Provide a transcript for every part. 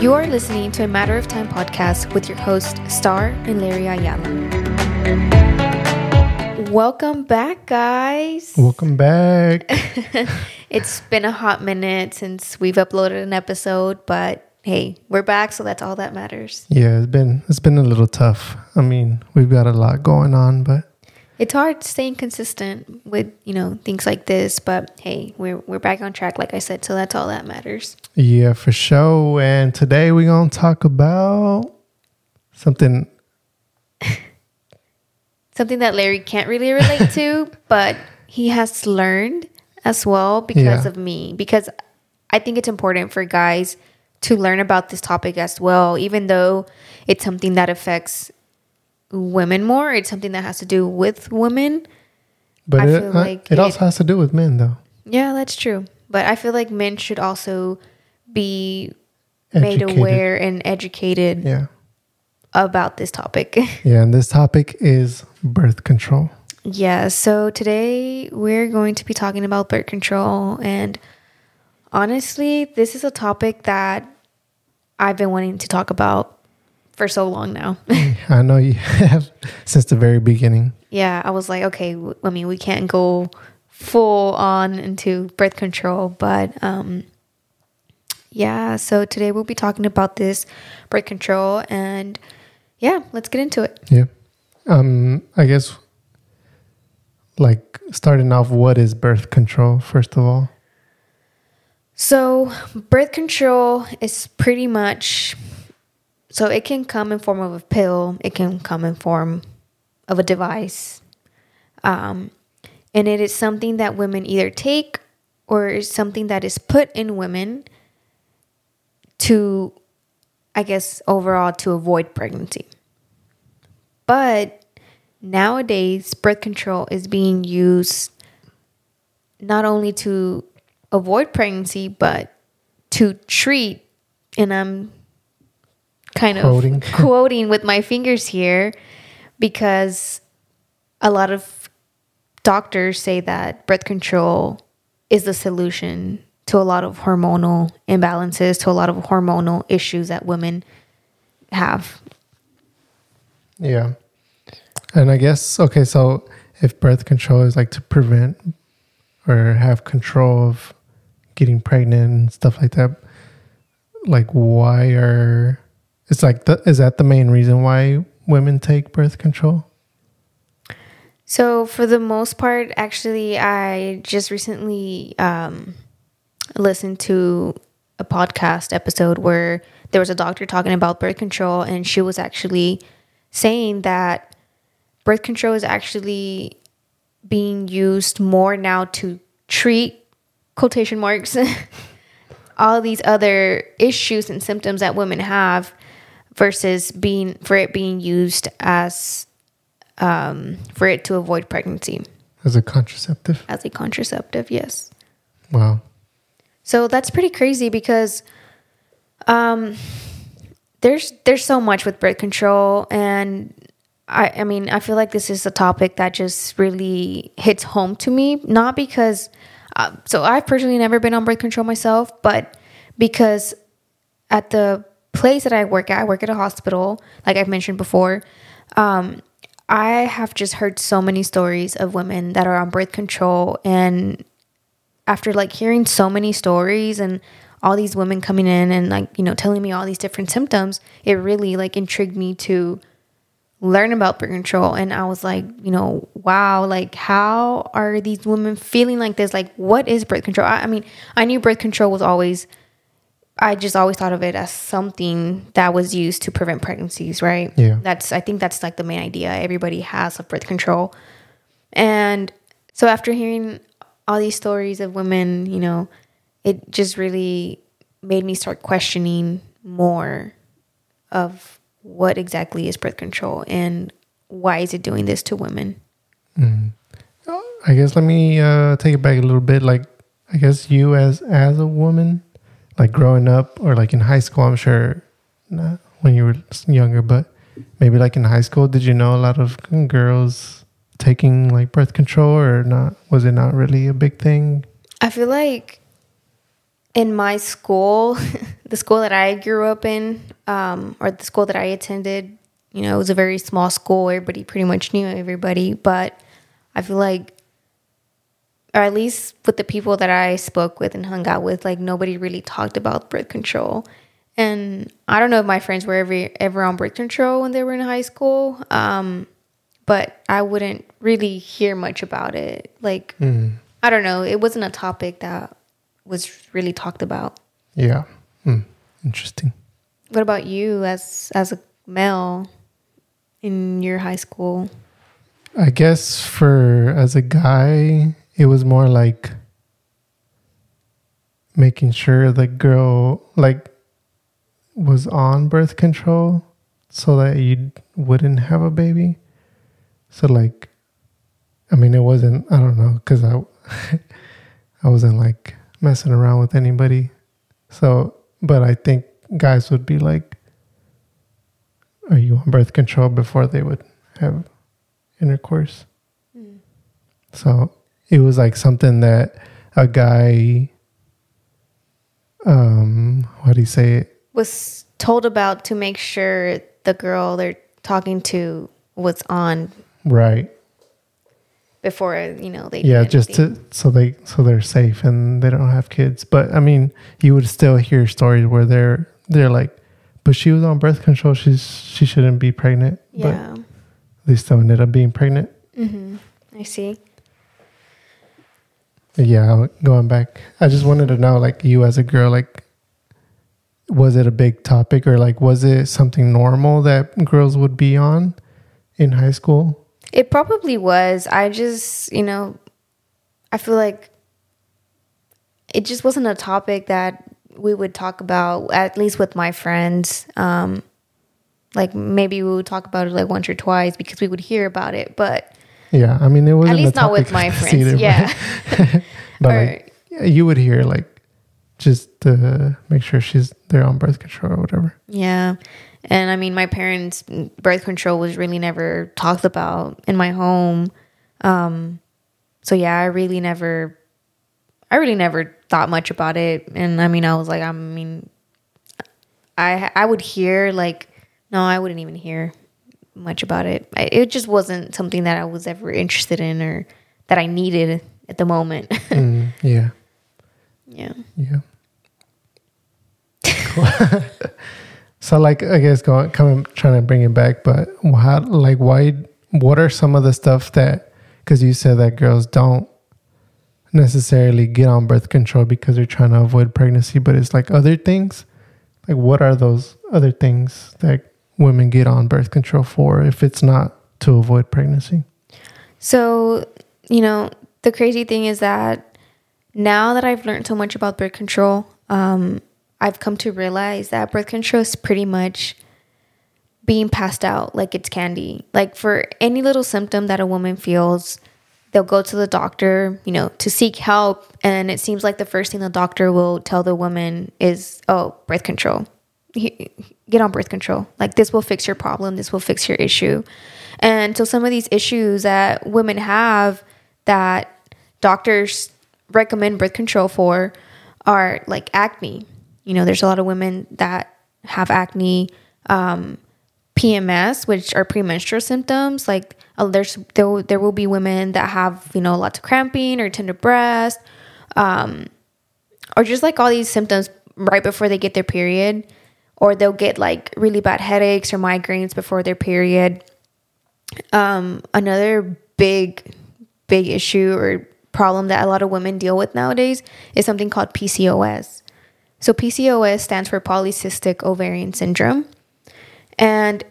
You are listening to a Matter of Time podcast with your host, Star and Larry Ayala. Welcome back, guys. Welcome back. it's been a hot minute since we've uploaded an episode, but hey, we're back, so that's all that matters. Yeah, it's been it's been a little tough. I mean, we've got a lot going on, but it's hard staying consistent with you know things like this but hey we're we're back on track like i said so that's all that matters yeah for sure and today we're gonna talk about something something that larry can't really relate to but he has learned as well because yeah. of me because i think it's important for guys to learn about this topic as well even though it's something that affects women more. It's something that has to do with women. But I it, feel uh, like it, also has to do with men, though. Yeah, that's true. But I feel like men should also be educated. made aware and educated. Yeah. About this topic. yeah, and this topic is birth control. Yeah, so today we're going to be talking about birth control. And honestly, this is a topic that I've been wanting to talk about for so long now. I know you have since the very beginning. Yeah, I was like, okay, I mean, we can't go full on into birth control, but um yeah, so today we'll be talking about this birth control and yeah, let's get into it. Yeah. Um I guess like starting off what is birth control first of all? So, birth control is pretty much so it can come in form of a pill. It can come in form of a device. Um, and it is something that women either take or is something that is put in women to, I guess, overall to avoid pregnancy. But nowadays, birth control is being used not only to avoid pregnancy, but to treat, and I'm kind quoting. of quoting with my fingers here because a lot of doctors say that birth control is the solution to a lot of hormonal imbalances, to a lot of hormonal issues that women have. Yeah. And I guess, okay, so if birth control is like to prevent or have control of getting pregnant and stuff like that, like why are it's like, the, is that the main reason why women take birth control? So, for the most part, actually, I just recently um, listened to a podcast episode where there was a doctor talking about birth control, and she was actually saying that birth control is actually being used more now to treat quotation marks all these other issues and symptoms that women have versus being for it being used as um, for it to avoid pregnancy as a contraceptive. As a contraceptive, yes. Wow. So that's pretty crazy because um, there's there's so much with birth control and I I mean I feel like this is a topic that just really hits home to me not because uh, so I've personally never been on birth control myself but because at the place that I work at, I work at a hospital, like I've mentioned before. Um, I have just heard so many stories of women that are on birth control. And after like hearing so many stories and all these women coming in and like, you know, telling me all these different symptoms, it really like intrigued me to learn about birth control. And I was like, you know, wow, like how are these women feeling like this? Like, what is birth control? I, I mean, I knew birth control was always I just always thought of it as something that was used to prevent pregnancies, right? Yeah. That's I think that's like the main idea everybody has of birth control. And so after hearing all these stories of women, you know, it just really made me start questioning more of what exactly is birth control and why is it doing this to women? Mm. I guess let me uh, take it back a little bit. Like, I guess you as as a woman, like growing up or like in high school i'm sure not when you were younger but maybe like in high school did you know a lot of girls taking like birth control or not was it not really a big thing i feel like in my school the school that I grew up in, um, or the school that I attended, you know, it was a very small school. Everybody pretty much knew everybody, but I feel like, or at least with the people that I spoke with and hung out with, like nobody really talked about birth control. And I don't know if my friends were ever ever on birth control when they were in high school, um, but I wouldn't really hear much about it. Like I don't know, it wasn't a topic that was really talked about. Yeah. Hmm. Interesting. What about you as as a male in your high school? I guess for as a guy, it was more like making sure the girl like was on birth control so that you wouldn't have a baby. So like I mean it wasn't I don't know cuz I I wasn't like messing around with anybody. So but I think guys would be like are you on birth control before they would have intercourse. Hmm. So it was like something that a guy, um, what do you say? it? Was told about to make sure the girl they're talking to was on Right. before you know they Yeah, just to so they so they're safe and they don't have kids. But I mean, you would still hear stories where they're they're like, but she was on birth control. She's she shouldn't be pregnant. yeah. But they still ended up being pregnant. Mm-hmm. I see. Yeah, going back, I just wanted to know, like, you as a girl, like, was it a big topic or like was it something normal that girls would be on in high school? It probably was. I just, you know, I feel like it just wasn't a topic that we would talk about, at least with my friends. Um, like maybe we would talk about it like once or twice because we would hear about it, but Yeah, I mean, it wasn't at least not with my friends. either, yeah. but Or- like, you would hear like just to make sure she's they're on birth control or whatever. Yeah. And I mean, my parents' birth control was really never talked about in my home. Um, so yeah, I really never, I really never thought much about it. And I mean, I was like, I mean, I I would hear like, no, I wouldn't even hear much about it. I, it just wasn't something that I was ever interested in or that I needed at the moment. Mm, yeah, yeah. yeah. Cool. so, like, I guess going coming trying to bring it back, but how, like, why? What are some of the stuff that? Because you said that girls don't necessarily get on birth control because they're trying to avoid pregnancy, but it's like other things. Like, what are those other things that women get on birth control for if it's not to avoid pregnancy? So, you know, the crazy thing is that now that I've learned so much about birth control, um, I've come to realize that birth control is pretty much being passed out like it's candy. Like for any little symptom that a woman feels, they'll go to the doctor, you know, to seek help. And it seems like the first thing the doctor will tell the woman is, oh, birth control. Get on birth control. Like this will fix your problem. This will fix your issue. And so some of these issues that women have that doctors recommend birth control for are like acne. You know, there's a lot of women that have acne, um, PMS, which are premenstrual symptoms. Like uh, there's there, there will be women that have you know lots of cramping or tender breast, um, or just like all these symptoms right before they get their period, or they'll get like really bad headaches or migraines before their period. Um, another big big issue or problem that a lot of women deal with nowadays is something called PCOS. So PCOS stands for polycystic ovarian syndrome. And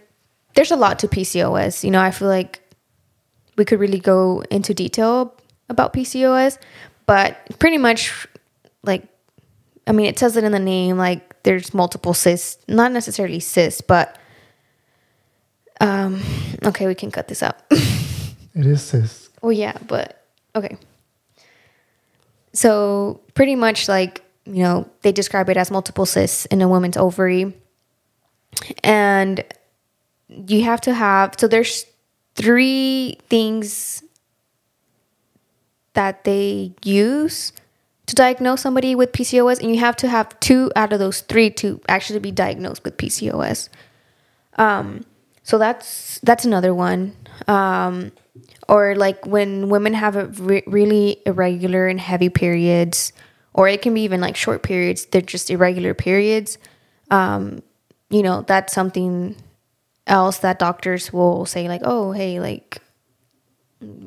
there's a lot to PCOS. You know, I feel like we could really go into detail about PCOS, but pretty much like I mean, it says it in the name like there's multiple cysts, not necessarily cysts, but um okay, we can cut this out. It is cis. Well, yeah, but okay. So pretty much like you know they describe it as multiple cysts in a woman's ovary, and you have to have so there's three things that they use to diagnose somebody with PCOS, and you have to have two out of those three to actually be diagnosed with PCOS. Um, so that's that's another one. Um, or like when women have re- really irregular and heavy periods, or it can be even like short periods. They're just irregular periods. Um, you know, that's something else that doctors will say like, oh, hey, like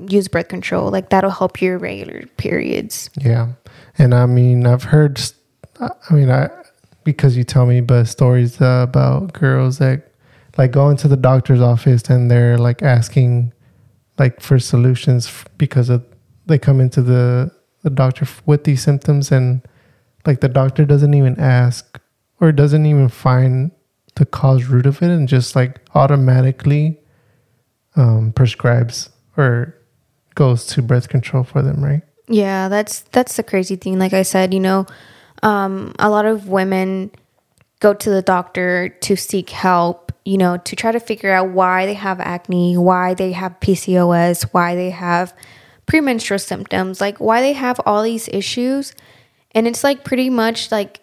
use birth control. Like that'll help your regular periods. Yeah. And I mean, I've heard, I mean, I, because you tell me, but stories uh, about girls that like go into the doctor's office and they're like asking like for solutions because of they come into the, the doctor with these symptoms and like the doctor doesn't even ask or doesn't even find the cause root of it and just like automatically um, prescribes or goes to birth control for them, right? Yeah, that's that's the crazy thing. Like I said, you know, um, a lot of women go to the doctor to seek help, you know, to try to figure out why they have acne, why they have PCOS, why they have premenstrual symptoms, like why they have all these issues. And it's like pretty much like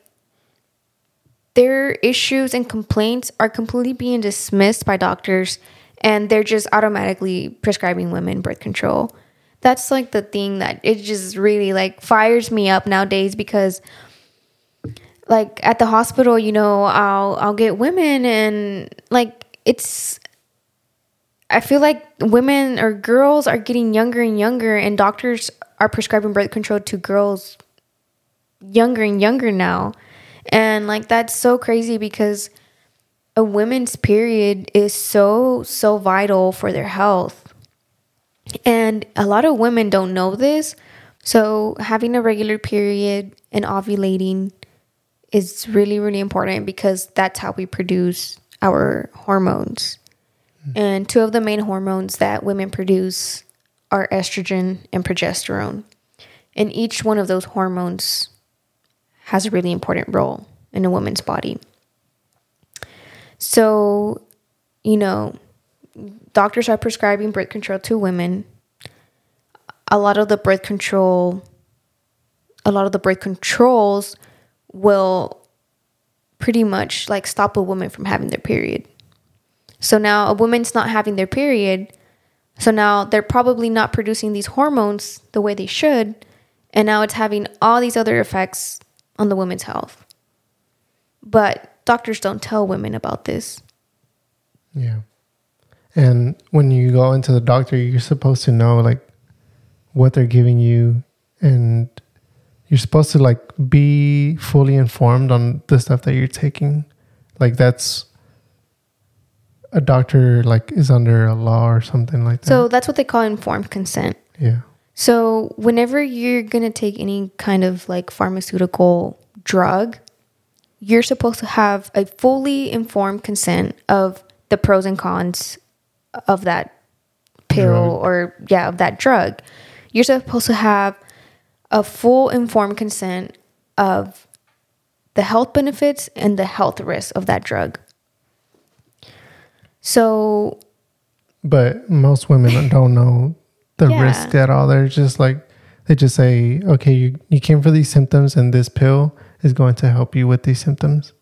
their issues and complaints are completely being dismissed by doctors and they're just automatically prescribing women birth control. That's like the thing that it just really like fires me up nowadays because like at the hospital, you know, I'll I'll get women and like it's I feel like women or girls are getting younger and younger and doctors are prescribing birth control to girls younger and younger now. And like that's so crazy because a woman's period is so so vital for their health. And a lot of women don't know this. So having a regular period and ovulating is really really important because that's how we produce our hormones. Hmm. And two of the main hormones that women produce are estrogen and progesterone. And each one of those hormones has a really important role in a woman's body. So, you know, doctors are prescribing birth control to women. A lot of the birth control, a lot of the birth controls will pretty much like stop a woman from having their period. So now a woman's not having their period. So now they're probably not producing these hormones the way they should. And now it's having all these other effects on the woman's health. But doctors don't tell women about this. Yeah. And when you go into the doctor, you're supposed to know like what they're giving you and you're supposed to like be fully informed on the stuff that you're taking. Like that's a doctor like is under a law or something like that. So that's what they call informed consent. yeah. So whenever you're going to take any kind of like pharmaceutical drug, you're supposed to have a fully informed consent of the pros and cons of that pill Drug. or yeah, of that drug. You're supposed to have a full informed consent of the health benefits and the health risks of that drug. So But most women don't know the Yeah. risk at all. They're just like they just say, "Okay, you you came for these symptoms, and this pill is going to help you with these symptoms."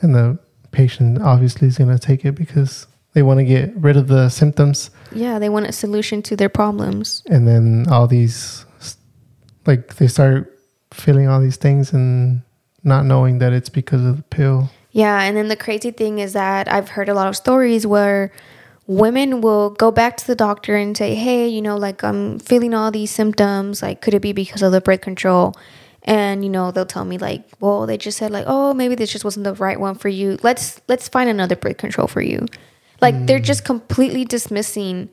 And the patient obviously is going to take it because they want to get rid of the symptoms, yeah, they want a solution to their problems. and then all these, like they start feeling all these things and not knowing that it's because of the pill. Yeah, and then the crazy thing is that I've heard a lot of stories where women will go back to the doctor and say, "Hey, you know, like I'm feeling all these symptoms. Like, could it be because of the birth control?" And you know, they'll tell me like, "Well, they just said like, oh, maybe this just wasn't the right one for you. Let's let's find another birth control for you." Like they're mm. just completely dismissing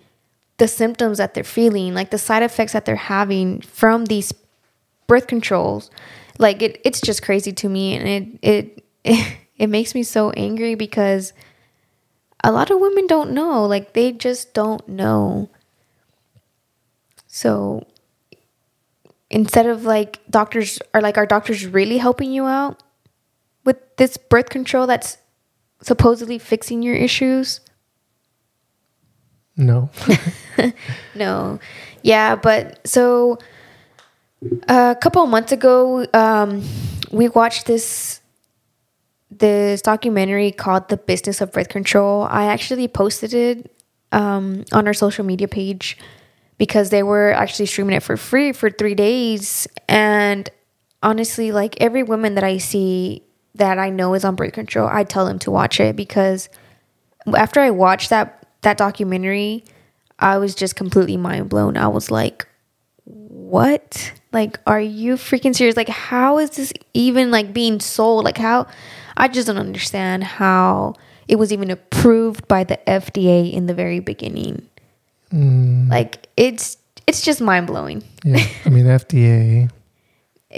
the symptoms that they're feeling, like the side effects that they're having from these birth controls. Like it, it's just crazy to me, and it it it, it makes me so angry because a lot of women don't know. Like they just don't know. So instead of like doctors are like, are doctors really helping you out with this birth control that's supposedly fixing your issues? No, No. Yeah, but so A couple months ago, um, we watched this this documentary called "The Business of Birth Control." I actually posted it um, on our social media page because they were actually streaming it for free for three days. And honestly, like every woman that I see that I know is on birth control, I tell them to watch it because after I watched that that documentary, I was just completely mind blown. I was like, "What? Like, are you freaking serious? Like, how is this even like being sold? Like, how? I just don't understand how it was even approved by the FDA in the very beginning. Mm, Like, it's it's just mind blowing. yeah, I mean FDA.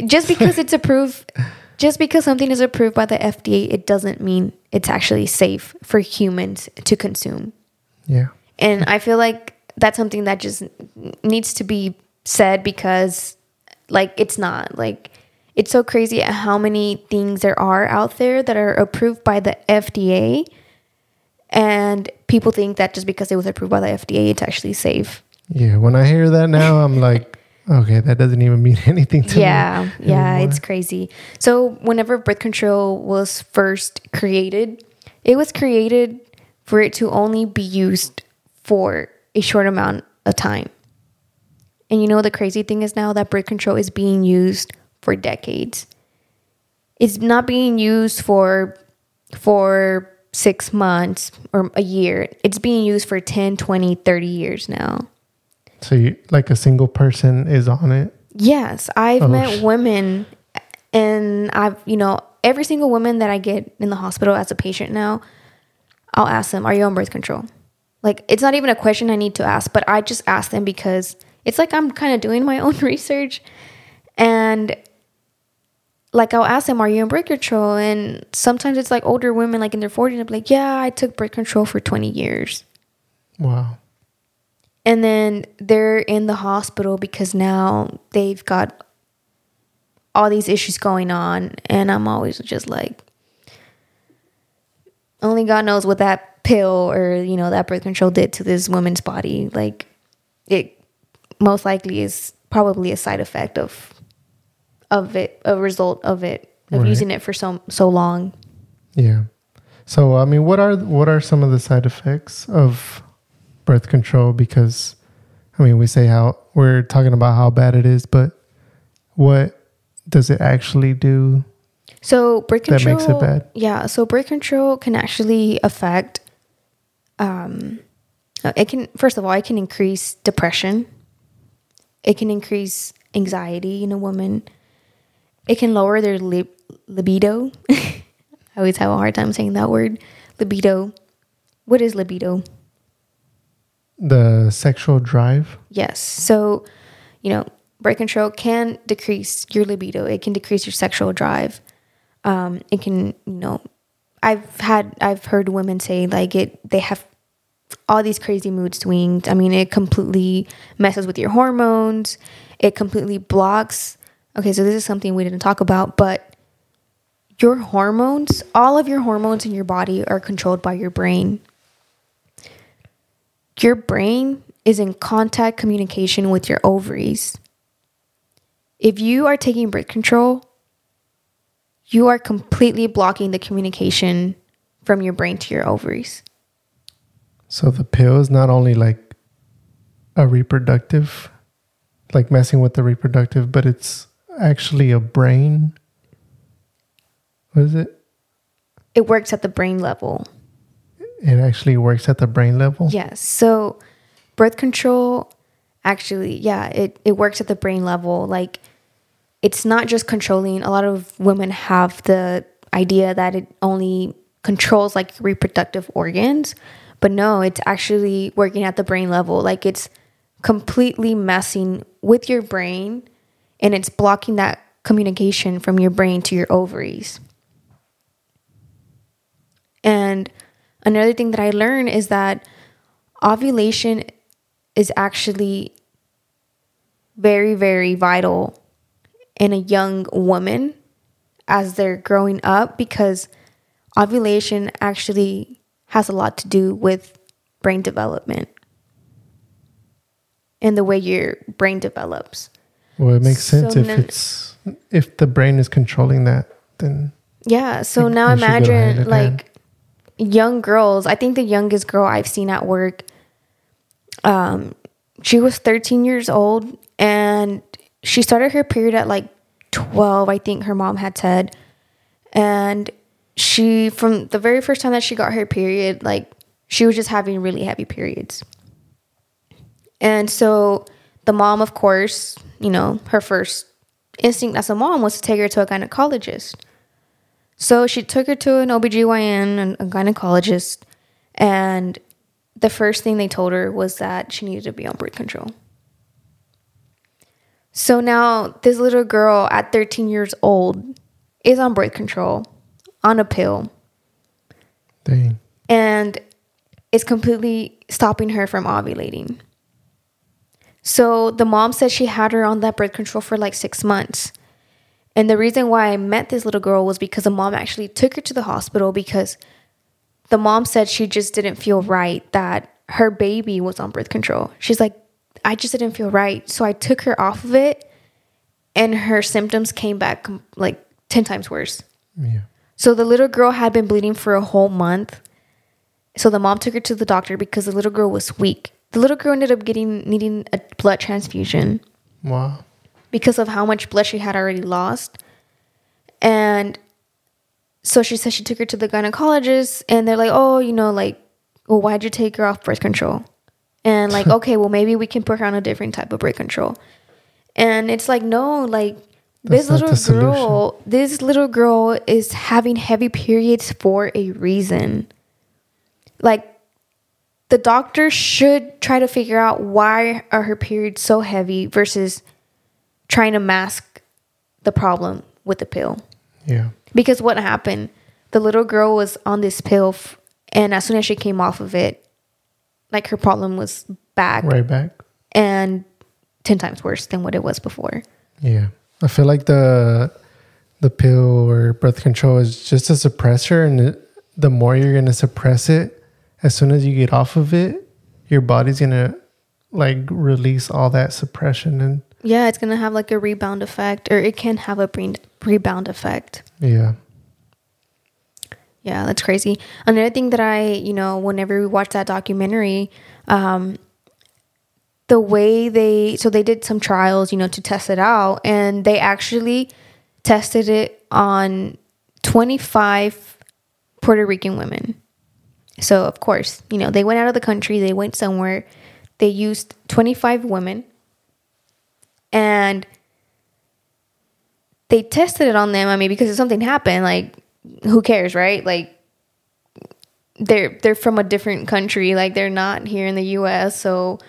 Just because it's approved, just because something is approved by the FDA, it doesn't mean it's actually safe for humans to consume. Yeah, And I feel like that's something that just needs to be said because, like, it's not. Like, it's so crazy at how many things there are out there that are approved by the FDA. And people think that just because it was approved by the FDA, it's actually safe. yeah. When I hear that now, I'm like, okay, that doesn't even mean anything to me. yeah, yeah, it's crazy. So, whenever birth control was first created, it was created for it to only be used for a short amount of time. And you know, the crazy thing is now that birth control is being used for decades. It's not being used for for 6 months or a year. It's being used for 10, 20, 30 years now. So, you, like a single person is on it. Yes, I've Oh, met women, and I've you know every single woman that I get in the hospital as a patient now, I'll ask them, "Are you on birth control?" Like it's not even a question I need to ask, but I just ask them because it's like I'm kind of doing my own research, and like I'll ask them, "Are you on birth control?" And sometimes it's like older women, like in their 40s, they'll be like, "Yeah, I took birth control for 20 years." Wow. and then they're in the hospital because now they've got all these issues going on and i'm always just like only god knows what that pill or you know that birth control did to this woman's body like it most likely is probably a side effect of of it a result of it of Right. using it for so so long Yeah. So I mean, what are what are some of the side effects of birth control? Because I mean, we say how we're talking about how bad it is, but what does it actually do? So birth That control makes it bad? Yeah, so birth control can actually affect um it can first of all, it can increase depression. It can increase anxiety in a woman. It can lower their lib- libido. I always have a hard time saying that word. Libido. What is libido? The sexual drive. Yes. So, you know, birth control can decrease your libido. It can decrease your sexual drive. Um, it can, you know, I've had, I've heard women say like it, they have all these crazy mood swings. I mean, it completely messes with your hormones. It completely blocks. Okay, so this is something we didn't talk about, but your hormones, all of your hormones in your body are controlled by your brain your brain is in contact communication with your ovaries. If you are taking birth control, you are completely blocking the communication from your brain to your ovaries. So the pill is not only like a reproductive, like messing with the reproductive, but it's actually a brain. What is it? It works at the brain level. It actually works at the brain level. Yes. So birth control actually, yeah, it, it works at the brain level. Like it's not just controlling. A lot of women have the idea that it only controls like reproductive organs, but no, it's actually working at the brain level. Like it's completely messing with your brain and it's blocking that communication from your brain to your ovaries. And another thing that I learned is that ovulation is actually very, very vital in a young woman as they're growing up because ovulation actually has a lot to do with brain development and the way your brain develops. Well, it makes sense So if then- it's if the brain is controlling that, then Yeah. So They- now they should go hand imagine in hand. like young girls. I think the youngest girl I've seen at work, um, she was 13 years old and she started her period at like 12, I think her mom had said. And she, from the very first time that she got her period, like she was just having really heavy periods. And so the mom, of course, you know, her first instinct as a mom was to take her to a gynecologist. So she took her to an OBGYN and a gynecologist, and the first thing they told her was that she needed to be on birth control. So now this little girl at 13 years old is on birth control, on a pill, dang. and it's completely stopping her from ovulating. So the mom said she had her on that birth control for like six months. And the reason why I met this little girl was because the mom actually took her to the hospital because the mom said she just didn't feel right that her baby was on birth control. She's like, I just didn't feel right. So I took her off of it and her symptoms came back like 10 times worse. Yeah. So the little girl had been bleeding for a whole month. So the mom took her to the doctor because the little girl was weak. The little girl ended up getting needing a blood transfusion Wow. because of how much blood she had already lost. And so she said she took her to the gynecologist and they're like, "Oh, you know, like, well, why'd you take her off birth control?" And like, "Okay, well, maybe we can put her on a different type of birth control." And it's like, "No, like this That's not little girl, this little girl is having heavy periods for a reason." Like the doctor should try to figure out why are her periods so heavy versus trying to mask the problem with the pill. Yeah. Because what happened? The little girl was on this pill, f- and as soon as she came off of it, like her problem was back Right back. and 10 times worse than what it was before. Yeah. I feel like the the pill or birth control is just a suppressor and it, the more you're going to suppress it as soon as you get off of it, your body's going to like release all that suppression and Yeah, it's going to have like a rebound effect, or it can have a bre- rebound effect. yeah. Yeah, that's crazy. Another thing that I, you know, whenever we watch that documentary, um, the way they, so they did some trials, you know, to test it out, and they actually tested it on 25 Puerto Rican women. So, of course, you know, they went out of the country, they went somewhere, they used 25 women, and they tested it on them. I mean, because if something happened, like, who cares, right? Like, they're they're from a different country, like they're not here in the U.S. So,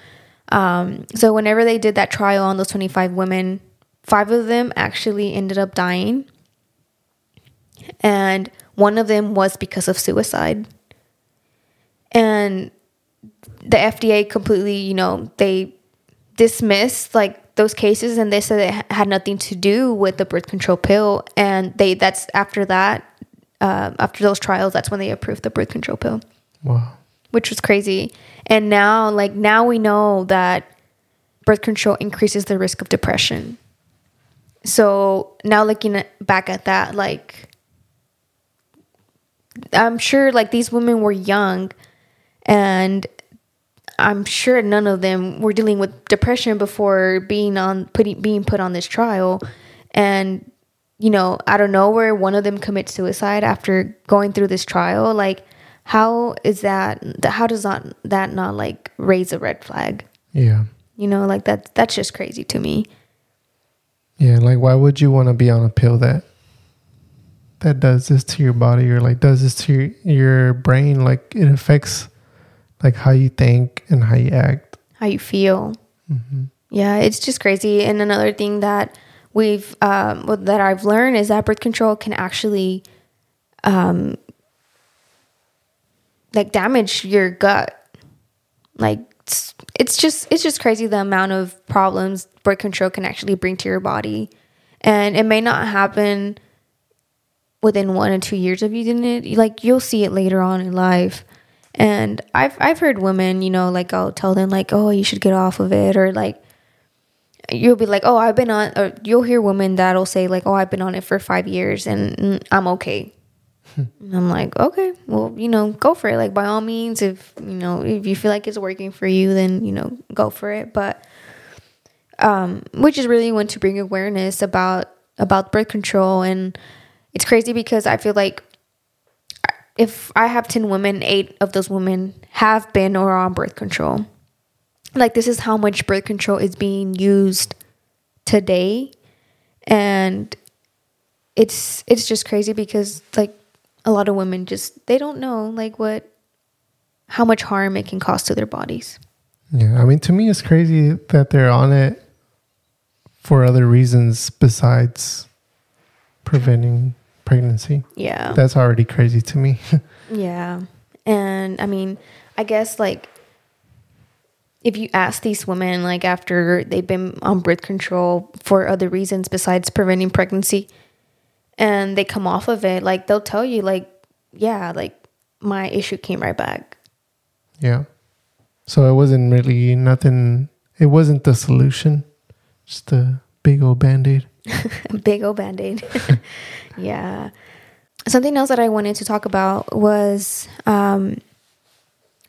um, so whenever they did that trial on those 25 women, five of them actually ended up dying, and one of them was because of suicide. And the FDA completely, you know, they dismissed like those cases and they said it had nothing to do with the birth control pill and they that's after that uh, after those trials that's when they approved the birth control pill. Wow. which was crazy. And now like now we know that birth control increases the risk of depression. So now looking at, back at that like i'm sure like these women were young and i'm sure none of them were dealing with depression before being on putting being put on this trial. And you know out of nowhere one of them commits suicide after going through this trial. Like how is that how does that that not like raise a red flag? Yeah. you know like that that's just crazy to me. Yeah, like why would you want to be on a pill that that does this to your body or like does this to your, your brain? Like it affects like how you think and how you act. how you feel. Mm-hmm. Yeah it's just crazy. And another thing that we've um that i've learned is that birth control can actually um like damage your gut. Like it's, it's just it's just crazy the amount of problems birth control can actually bring to your body. And it may not happen within one or two years of using it. Like you'll see it later on in life. And i've i've heard women you know like i'll tell them like oh you should get off of it or like you'll be like, oh, I've been on, or you'll hear women that'll say like, oh, I've been on it for five years and mm, I'm okay. and I'm like, okay, well, you know, go for it. Like by all means, if you know, if you feel like it's working for you, then you know, go for it. But um, which is really want to bring awareness about about birth control, and it's crazy because I feel like if I have ten women, eight of those women have been or are on birth control like this is how much birth control is being used today and it's it's just crazy because like a lot of women just they don't know like what how much harm it can cause to their bodies Yeah, I mean, to me, it's crazy that they're on it for other reasons besides preventing pregnancy. yeah That's already crazy to me. Yeah. And I mean, I guess like if you ask these women like after they've been on birth control for other reasons besides preventing pregnancy and they come off of it, like they'll tell you like yeah, like my issue came right back. yeah. So it wasn't really nothing. It wasn't the solution. Just a big old band aid. Big old band-aid. yeah. Something else that I wanted to talk about was um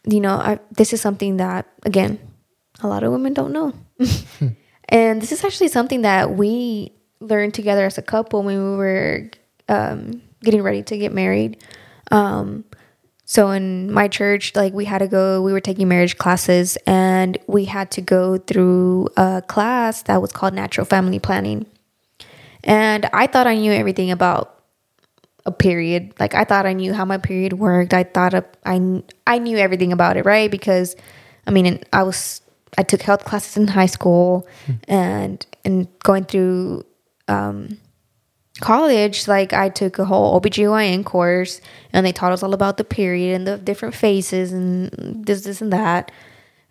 you know, I, this is something that again, a lot of women don't know. and this is actually something that we learned together as a couple when we were um, getting ready to get married. Um, so in my church, like we had to go, we were taking marriage classes, and we had to go through a class that was called natural family planning. And I thought I knew everything about a period. Like I thought I knew how my period worked. I thought of, I I knew everything about it, right? Because I mean, I was I took health classes in high school, and and going through um, college, like I took a whole OBGYN course, and they taught us all about the period and the different phases and this this and that.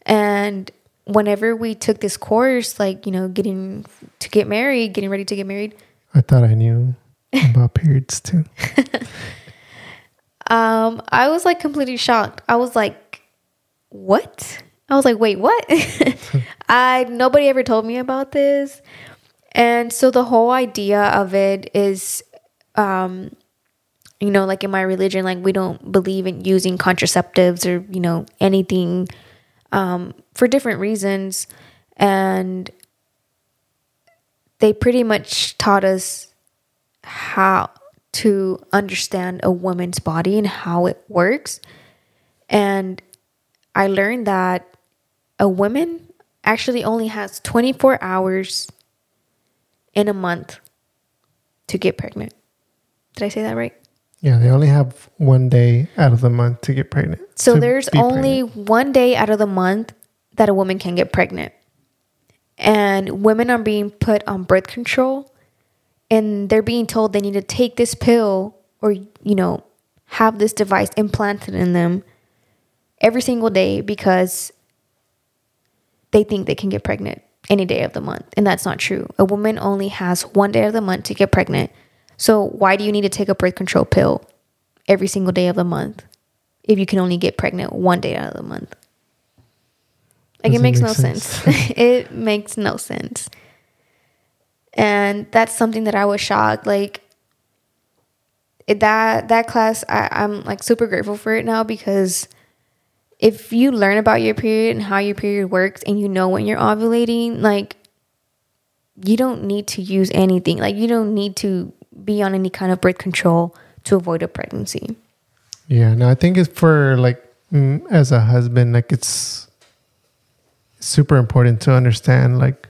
And whenever we took this course, like you know, getting to get married, getting ready to get married, I thought I knew about periods too. Um, I was like completely shocked. I was like, "What?" I was like, "Wait, what?" I nobody ever told me about this, and so the whole idea of it is, um, you know, like in my religion, like we don't believe in using contraceptives or you know anything, um, for different reasons, and they pretty much taught us how to understand a woman's body and how it works. And I learned that a woman actually only has 24 hours in a month to get pregnant. Did I say that right? Yeah, they only have one day out of the month to get pregnant. So there's only pregnant. one day out of the month that a woman can get pregnant. And women are being put on birth control and they're being told they need to take this pill or, you know, have this device implanted in them every single day because they think they can get pregnant any day of the month. And that's not true. A woman only has one day of the month to get pregnant. So why do you need to take a birth control pill every single day of the month if you can only get pregnant one day out of the month? Like it Doesn't makes make no sense. it makes no sense. And that's something that I was shocked. Like that that class, I, I'm like super grateful for it now because if you learn about your period and how your period works and you know when you're ovulating, like you don't need to use anything. Like you don't need to be on any kind of birth control to avoid a pregnancy. Yeah, no, I think it's for like mm, as a husband, like it's super important to understand like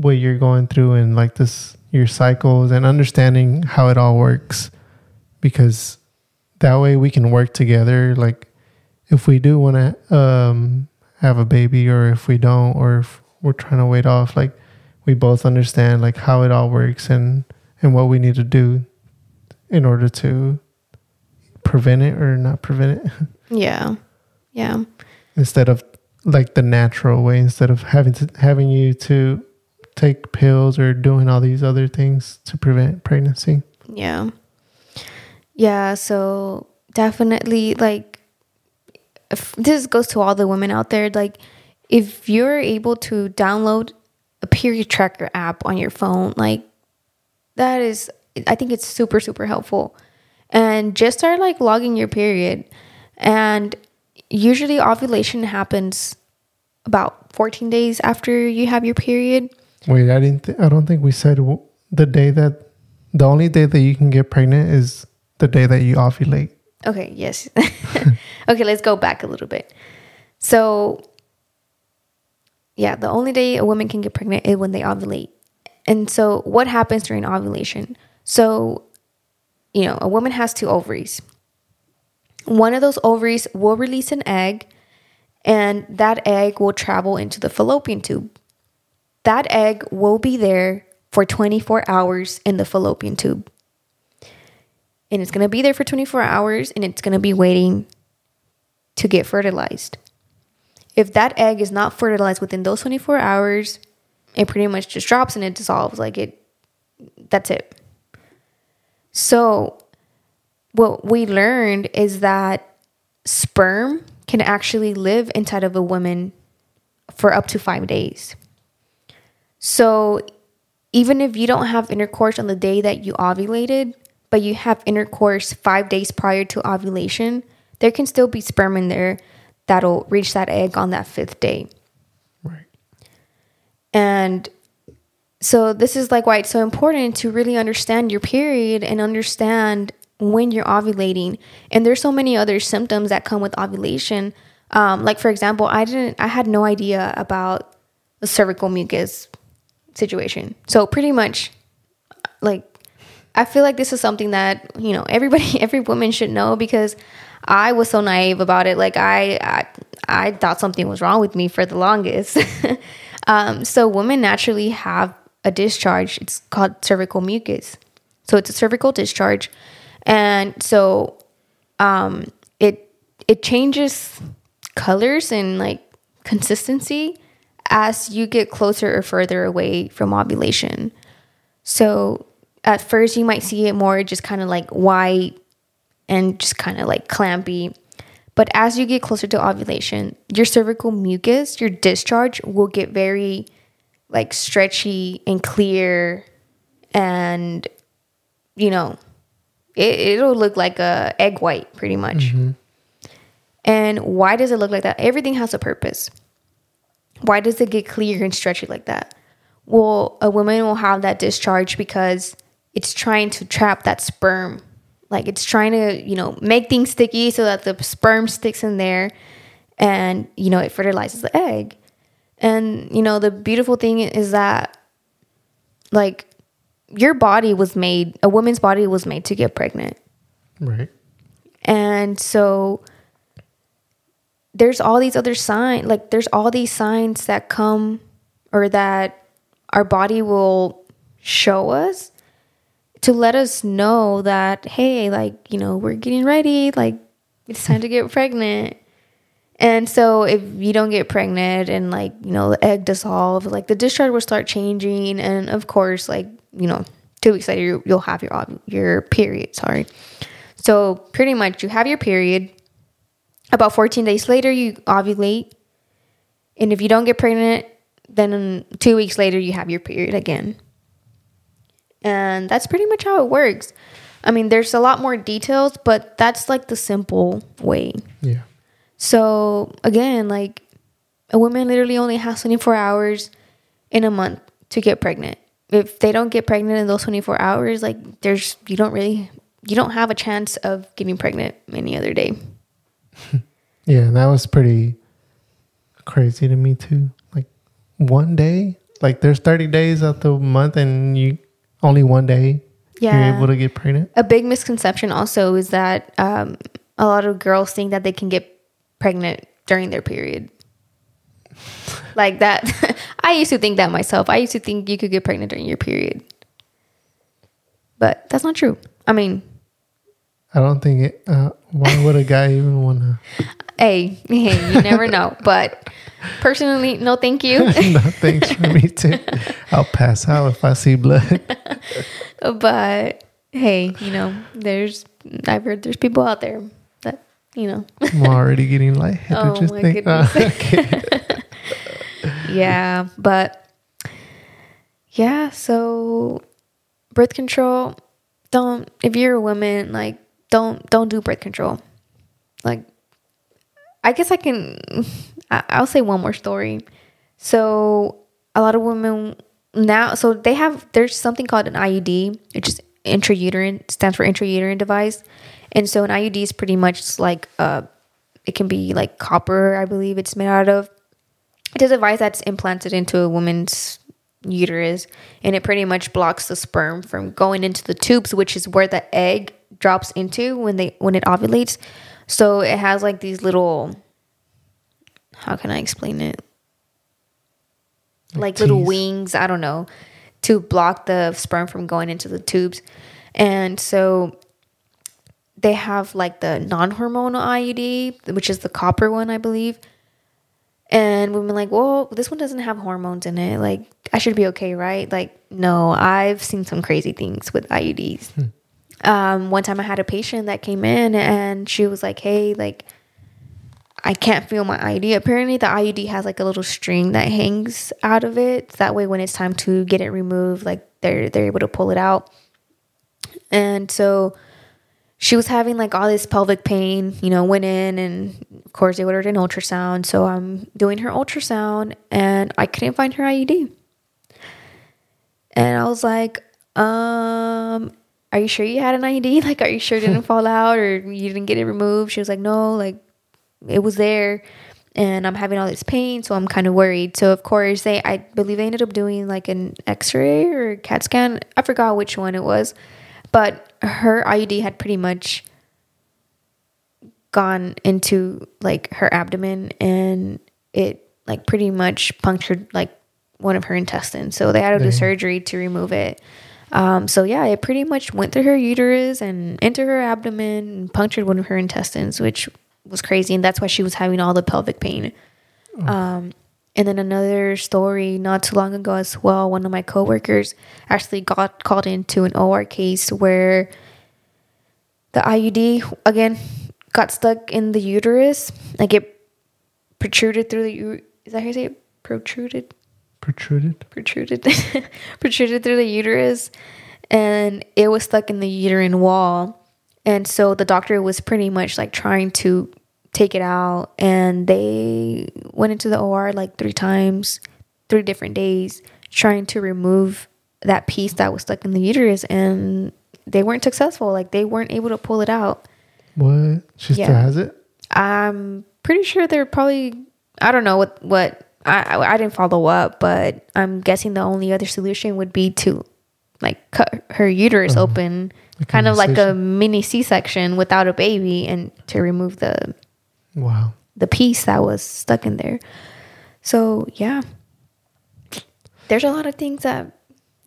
what you're going through and like this your cycles and understanding how it all works because that way we can work together like if we do want to um have a baby or if we don't or if we're trying to wait off like we both understand like how it all works and and what we need to do in order to prevent it or not prevent it Yeah. Yeah. instead of like the natural way instead of having to having you to take pills or doing all these other things to prevent pregnancy Yeah. Yeah, so definitely like this goes to all the women out there like if you're able to download a period tracker app on your phone. Like that is I think it's super super helpful. And just start like logging your period. And usually ovulation happens about 14 days after you have your period. Wait, I didn't. Th- I don't think we said w- the day that the only day that you can get pregnant is the day that you ovulate. Okay, yes. okay, let's go back a little bit. So, yeah, the only day a woman can get pregnant is when they ovulate. And so, what happens during ovulation? So, you know, a woman has two ovaries. One of those ovaries will release an egg, and that egg will travel into the fallopian tube. That egg will be there for 24 hours in the fallopian tube. And it's going to be there for 24 hours and it's going to be waiting to get fertilized. If that egg is not fertilized within those 24 hours, it pretty much just drops and it dissolves. Like it, that's it. So, what we learned is that sperm can actually live inside of a woman for up to five days. So, even if you don't have intercourse on the day that you ovulated, but you have intercourse five days prior to ovulation, there can still be sperm in there that'll reach that egg on that fifth day. Right. And so, this is like why it's so important to really understand your period and understand when you're ovulating. And there's so many other symptoms that come with ovulation. Um, like, for example, I didn't, I had no idea about the cervical mucus situation. So, pretty much, like, I feel like this is something that, you know, everybody, every woman should know because I was so naive about it. Like, I, I, I thought something was wrong with me for the longest. um, so, women naturally have a discharge. It's called cervical mucus. So it's a cervical discharge, and so um, it it changes colors and like consistency as you get closer or further away from ovulation. So at first you might see it more just kind of like white and just kind of like clampy. But as you get closer to ovulation, your cervical mucus, your discharge will get very like stretchy and clear and you know it, it'll look like a egg white pretty much mm-hmm. and why does it look like that everything has a purpose why does it get clear and stretchy like that? Well a woman will have that discharge because it's trying to trap that sperm. Like it's trying to you know make things sticky so that the sperm sticks in there and you know it fertilizes the egg. And you know the beautiful thing is that like your body was made a woman's body was made to get pregnant. Right. and so there's all these other signs like there's all these signs that come or that our body will show us to let us know that hey like you know we're getting ready like it's time to get pregnant and so if you don't get pregnant and like you know the egg dissolve like the discharge will start changing and of course like you know two weeks later you- you'll have your your period sorry so pretty much you have your period. About 14 days later, you ovulate. And if you don't get pregnant, then two weeks later, you have your period again. And that's pretty much how it works. I mean, there's a lot more details, but that's like the simple way. Yeah. So again, like a woman literally only has 24 hours in a month to get pregnant. If they don't get pregnant in those 24 hours, like there's you don't really you don't have a chance of getting pregnant any other day. Yeah, that was pretty crazy to me too. Like one day, like there's 30 days of the month, and you only one day you're able to get pregnant. A big misconception also is that um, a lot of girls think that they can get pregnant during their period. like that. I used to think that myself. I used to think you could get pregnant during your period. But that's not true. I mean, I don't think it. Uh, why would a guy even want to? hey, hey, you never know. But personally, no, thank you. no, thanks for me too. I'll pass out if I see blood. but hey, you know, there's I've heard there's people out there that you know, I'm already getting lightheaded. Oh just my think. goodness. okay. yeah. But yeah, so birth control, don't if you're a woman, like don't don't do birth control. Like I guess I can I'll say one more story. So a lot of women now so they have there's something called an IUD, which is intrauterine stands for intrauterine device. And so an IUD is pretty much like uh it can be like copper, I believe it's made out of. It's a device that's implanted into a woman's uterus and it pretty much blocks the sperm from going into the tubes, which is where the egg drops into when they when it ovulates. So it has like these little how can I explain it? Like little wings, I don't know, to block the sperm from going into the tubes. And so they have like the non-hormonal IUD, which is the copper one, I believe. And women like, well, this one doesn't have hormones in it. Like, I should be okay, right? Like, no, I've seen some crazy things with IUDs. Hmm. Um, one time I had a patient that came in and she was like, hey, like, I can't feel my IUD. Apparently, the IUD has like a little string that hangs out of it. That way, when it's time to get it removed, like they're they're able to pull it out. And so she was having like all this pelvic pain, you know, went in and of course they ordered an ultrasound. So I'm doing her ultrasound and I couldn't find her IUD. And I was like, um, are you sure you had an IUD? Like, are you sure it didn't fall out or you didn't get it removed? She was like, no, like it was there and I'm having all this pain, so I'm kind of worried. So of course they I believe they ended up doing like an x-ray or CAT scan. I forgot which one it was. But her IUD had pretty much gone into like her abdomen and it like pretty much punctured like one of her intestines. So they had to do surgery to remove it. Um, so yeah, it pretty much went through her uterus and into her abdomen and punctured one of her intestines, which was crazy, and that's why she was having all the pelvic pain. Um, and then another story not too long ago as well, one of my coworkers actually got called into an OR case where the IUD again got stuck in the uterus, like it protruded through the. u- Is that how you say it? Protruded Protruded. protruded protruded through the uterus and it was stuck in the uterine wall and so the doctor was pretty much like trying to take it out and they went into the OR like three times three different days trying to remove that piece that was stuck in the uterus and they weren't successful like they weren't able to pull it out What? She still has it? I'm pretty sure they're probably I don't know what what I I didn't follow up, but I'm guessing the only other solution would be to like cut her uterus Uh-huh. open, Like kind of like a mini C-section without a baby, and to remove the Wow. the piece that was stuck in there. So yeah, there's a lot of things that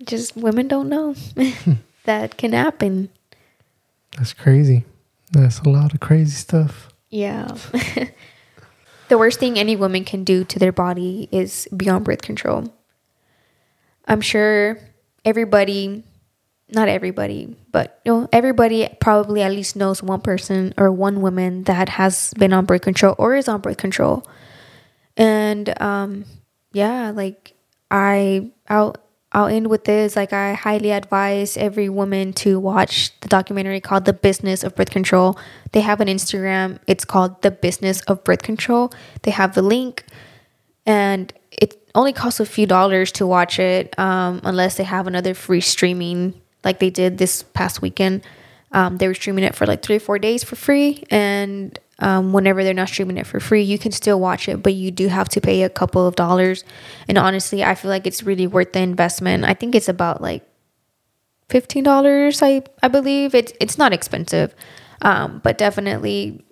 just women don't know that can happen. That's crazy. That's a lot of crazy stuff. Yeah. the worst thing any woman can do to their body is beyond birth control. I'm sure everybody, not everybody, but you know, everybody probably at least knows one person or one woman that has been on birth control or is on birth control. And um yeah, like I I'll I'll end with this. Like I highly advise every woman to watch the documentary called The Business of Birth Control. They have an Instagram. It's called The Business of Birth Control. They have the link and it only costs a few dollars to watch it um, unless they have another free streaming like they did this past weekend um, they were streaming it for like three or four days for free and um, whenever they're not streaming it for free you can still watch it but you do have to pay a couple of dollars and honestly i feel like it's really worth the investment i think it's about like $15 i, I believe it's, it's not expensive um, but definitely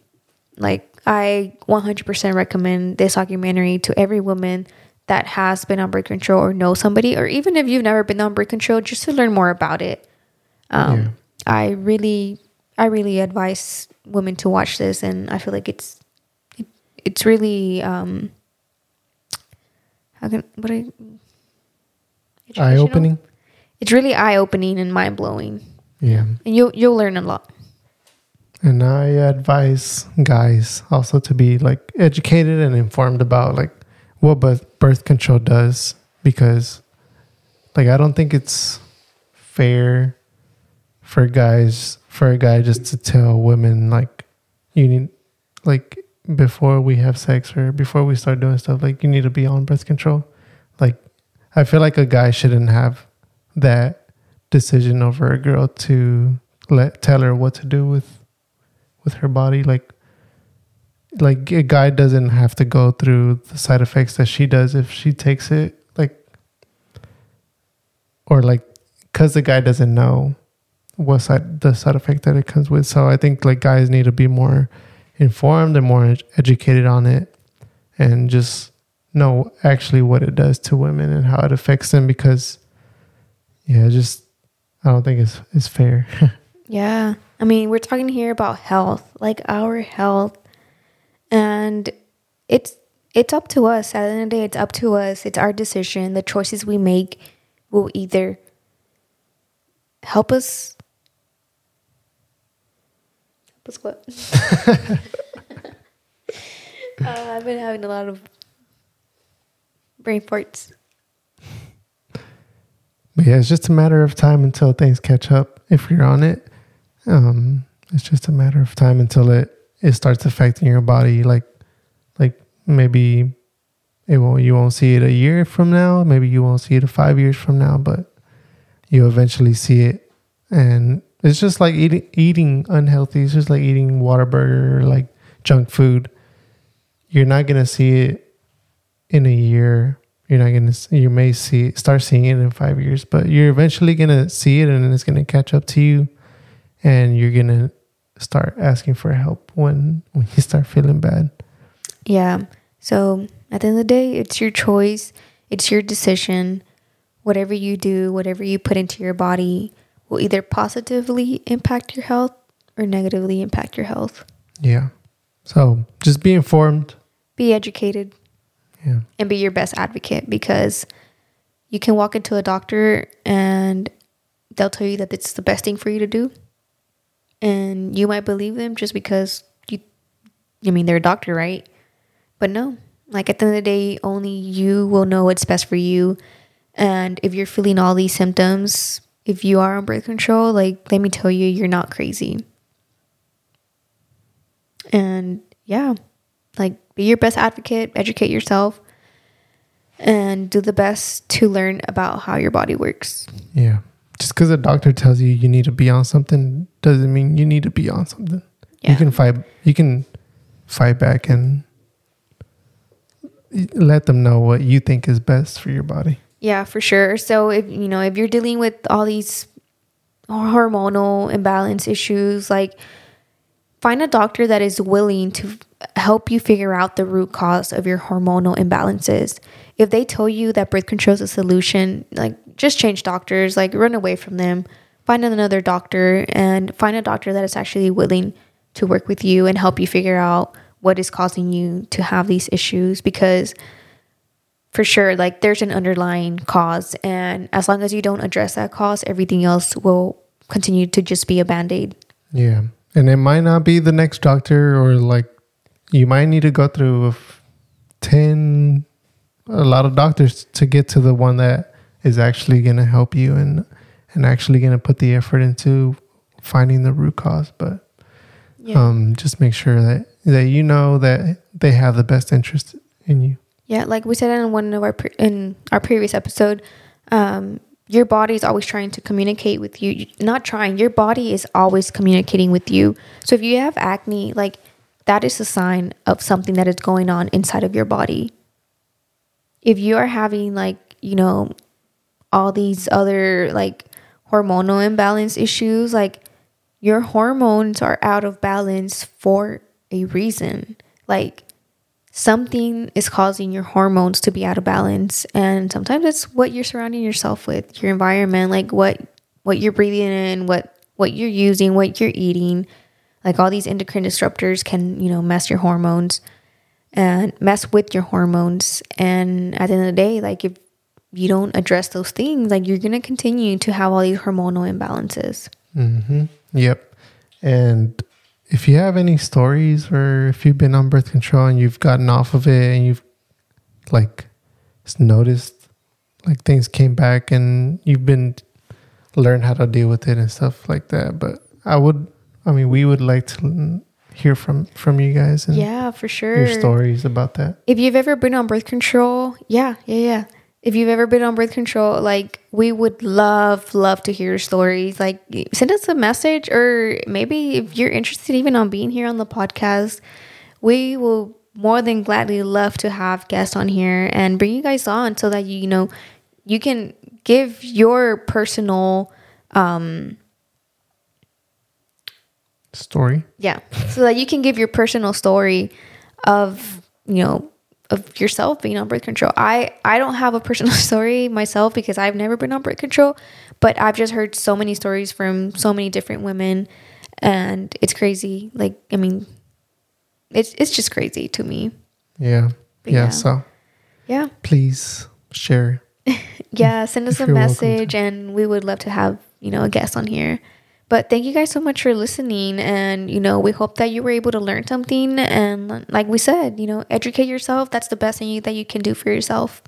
like I 100% recommend this documentary to every woman that has been on birth control or know somebody, or even if you've never been on birth control, just to learn more about it. Um, Yeah. I really, I really advise women to watch this, and I feel like it's, it, it's really, um, how can what I, Eye opening. It's really eye opening and mind blowing, Yeah. and you'll you'll learn a lot. And I advise guys also to be like educated and informed about like what birth birth control does because like I don't think it's fair for guys for a guy just to tell women like you need like before we have sex or before we start doing stuff like you need to be on birth control. Like I feel like a guy shouldn't have that decision over a girl to let tell her what to do with with her body like like a guy doesn't have to go through the side effects that she does if she takes it like or like because the guy doesn't know what side the side effect that it comes with so i think like guys need to be more informed and more educated on it and just know actually what it does to women and how it affects them because yeah just i don't think it's it's fair Yeah. I mean, we're talking here about health, like our health. And it's it's up to us. At the end of the day, it's up to us. It's our decision. The choices we make will either help us us what? uh, I've been having a lot of brain farts. But yeah, it's just a matter of time until things catch up. If you're on it, um, it's just a matter of time until it it starts affecting your body. Like, like maybe it won't. You won't see it a year from now. Maybe you won't see it five years from now. But you eventually see it, and it's just like eating eating unhealthy. It's just like eating Whataburger like junk food. You're not gonna see it in a year you're not gonna you may see start seeing it in five years but you're eventually gonna see it and it's gonna catch up to you and you're gonna start asking for help when when you start feeling bad Yeah. So at the end of the day, it's your choice, it's your decision. Whatever you do, whatever you put into your body will either positively impact your health or negatively impact your health. yeah so just be informed Be educated yeah and be your best advocate because you can walk into a doctor and they'll tell you that it's the best thing for you to do. And you might believe them just because you, I mean, they're a doctor, right? But no, like at the end of the day, only you will know what's best for you. And if you're feeling all these symptoms, if you are on birth control, like, let me tell you, you're not crazy. And yeah, like, be your best advocate, educate yourself, and do the best to learn about how your body works. yeah just because a doctor tells you you need to be on something doesn't mean you need to be on something Yeah. you can fight you can fight back and let them know what you think is best for your body Yeah, for sure. So if you know if you're dealing with all these hormonal imbalance issues, like find a doctor that is willing to help you figure out the root cause of your hormonal imbalances. If they tell you that birth control is a solution, like just change doctors, like run away from them. Find another doctor and find a doctor that is actually willing to work with you and help you figure out what is causing you to have these issues because for sure like there's an underlying cause and as long as you don't address that cause everything else will continue to just be a band-aid Yeah. And it might not be the next doctor or like you might need to go through 10 a lot of doctors to get to the one that is actually going to help you and and actually going to put the effort into finding the root cause but um just make sure that that you know that they have the best interest in you. Yeah like we said in one of our pre- in our previous episode um your body is always trying to communicate with you. Not trying your body is always communicating with you. So if you have acne like that is a sign of something that is going on inside of your body. If you are having like you know all these other like hormonal imbalance issues like your hormones are out of balance for a reason. Like something is causing your hormones to be out of balance and sometimes it's what you're surrounding yourself with your environment like what what you're breathing in what what you're using what you're eating like all these endocrine disruptors can you know mess your hormones and mess with your hormones and at the end of the day like if you don't address those things like you're going to continue to have all these hormonal imbalances Mm-hmm. Yep. And if you have any stories or if you've been on birth control and you've gotten off of it and you've like noticed like things came back and you've been learn how to deal with it and stuff like that. But I would, I mean, we would like to hear from from you guys and Yeah, for sure. your stories about that. If you've ever been on birth control, yeah, yeah, yeah. If you've ever been on birth control, like we would love, love to hear your stories. Like send us a message or maybe if you're interested even on being here on the podcast, we will more than gladly love to have guests on here and bring you guys on so that you, you know, you can give your personal um Story. yeah so that you can give your personal story of you know of yourself being on birth control i i don't have a personal story myself because i've never been on birth control but i've just heard so many stories from so many different women and it's crazy like i mean it's it's just crazy to me Yeah. Yeah. yeah. So yeah please share. yeah send us a you're welcome to. message and we would love to have you know a guest on here but thank you guys so much for listening. And you know we hope that you were able to learn something. And like we said you know educate yourself. That's the best thing that you can do for yourself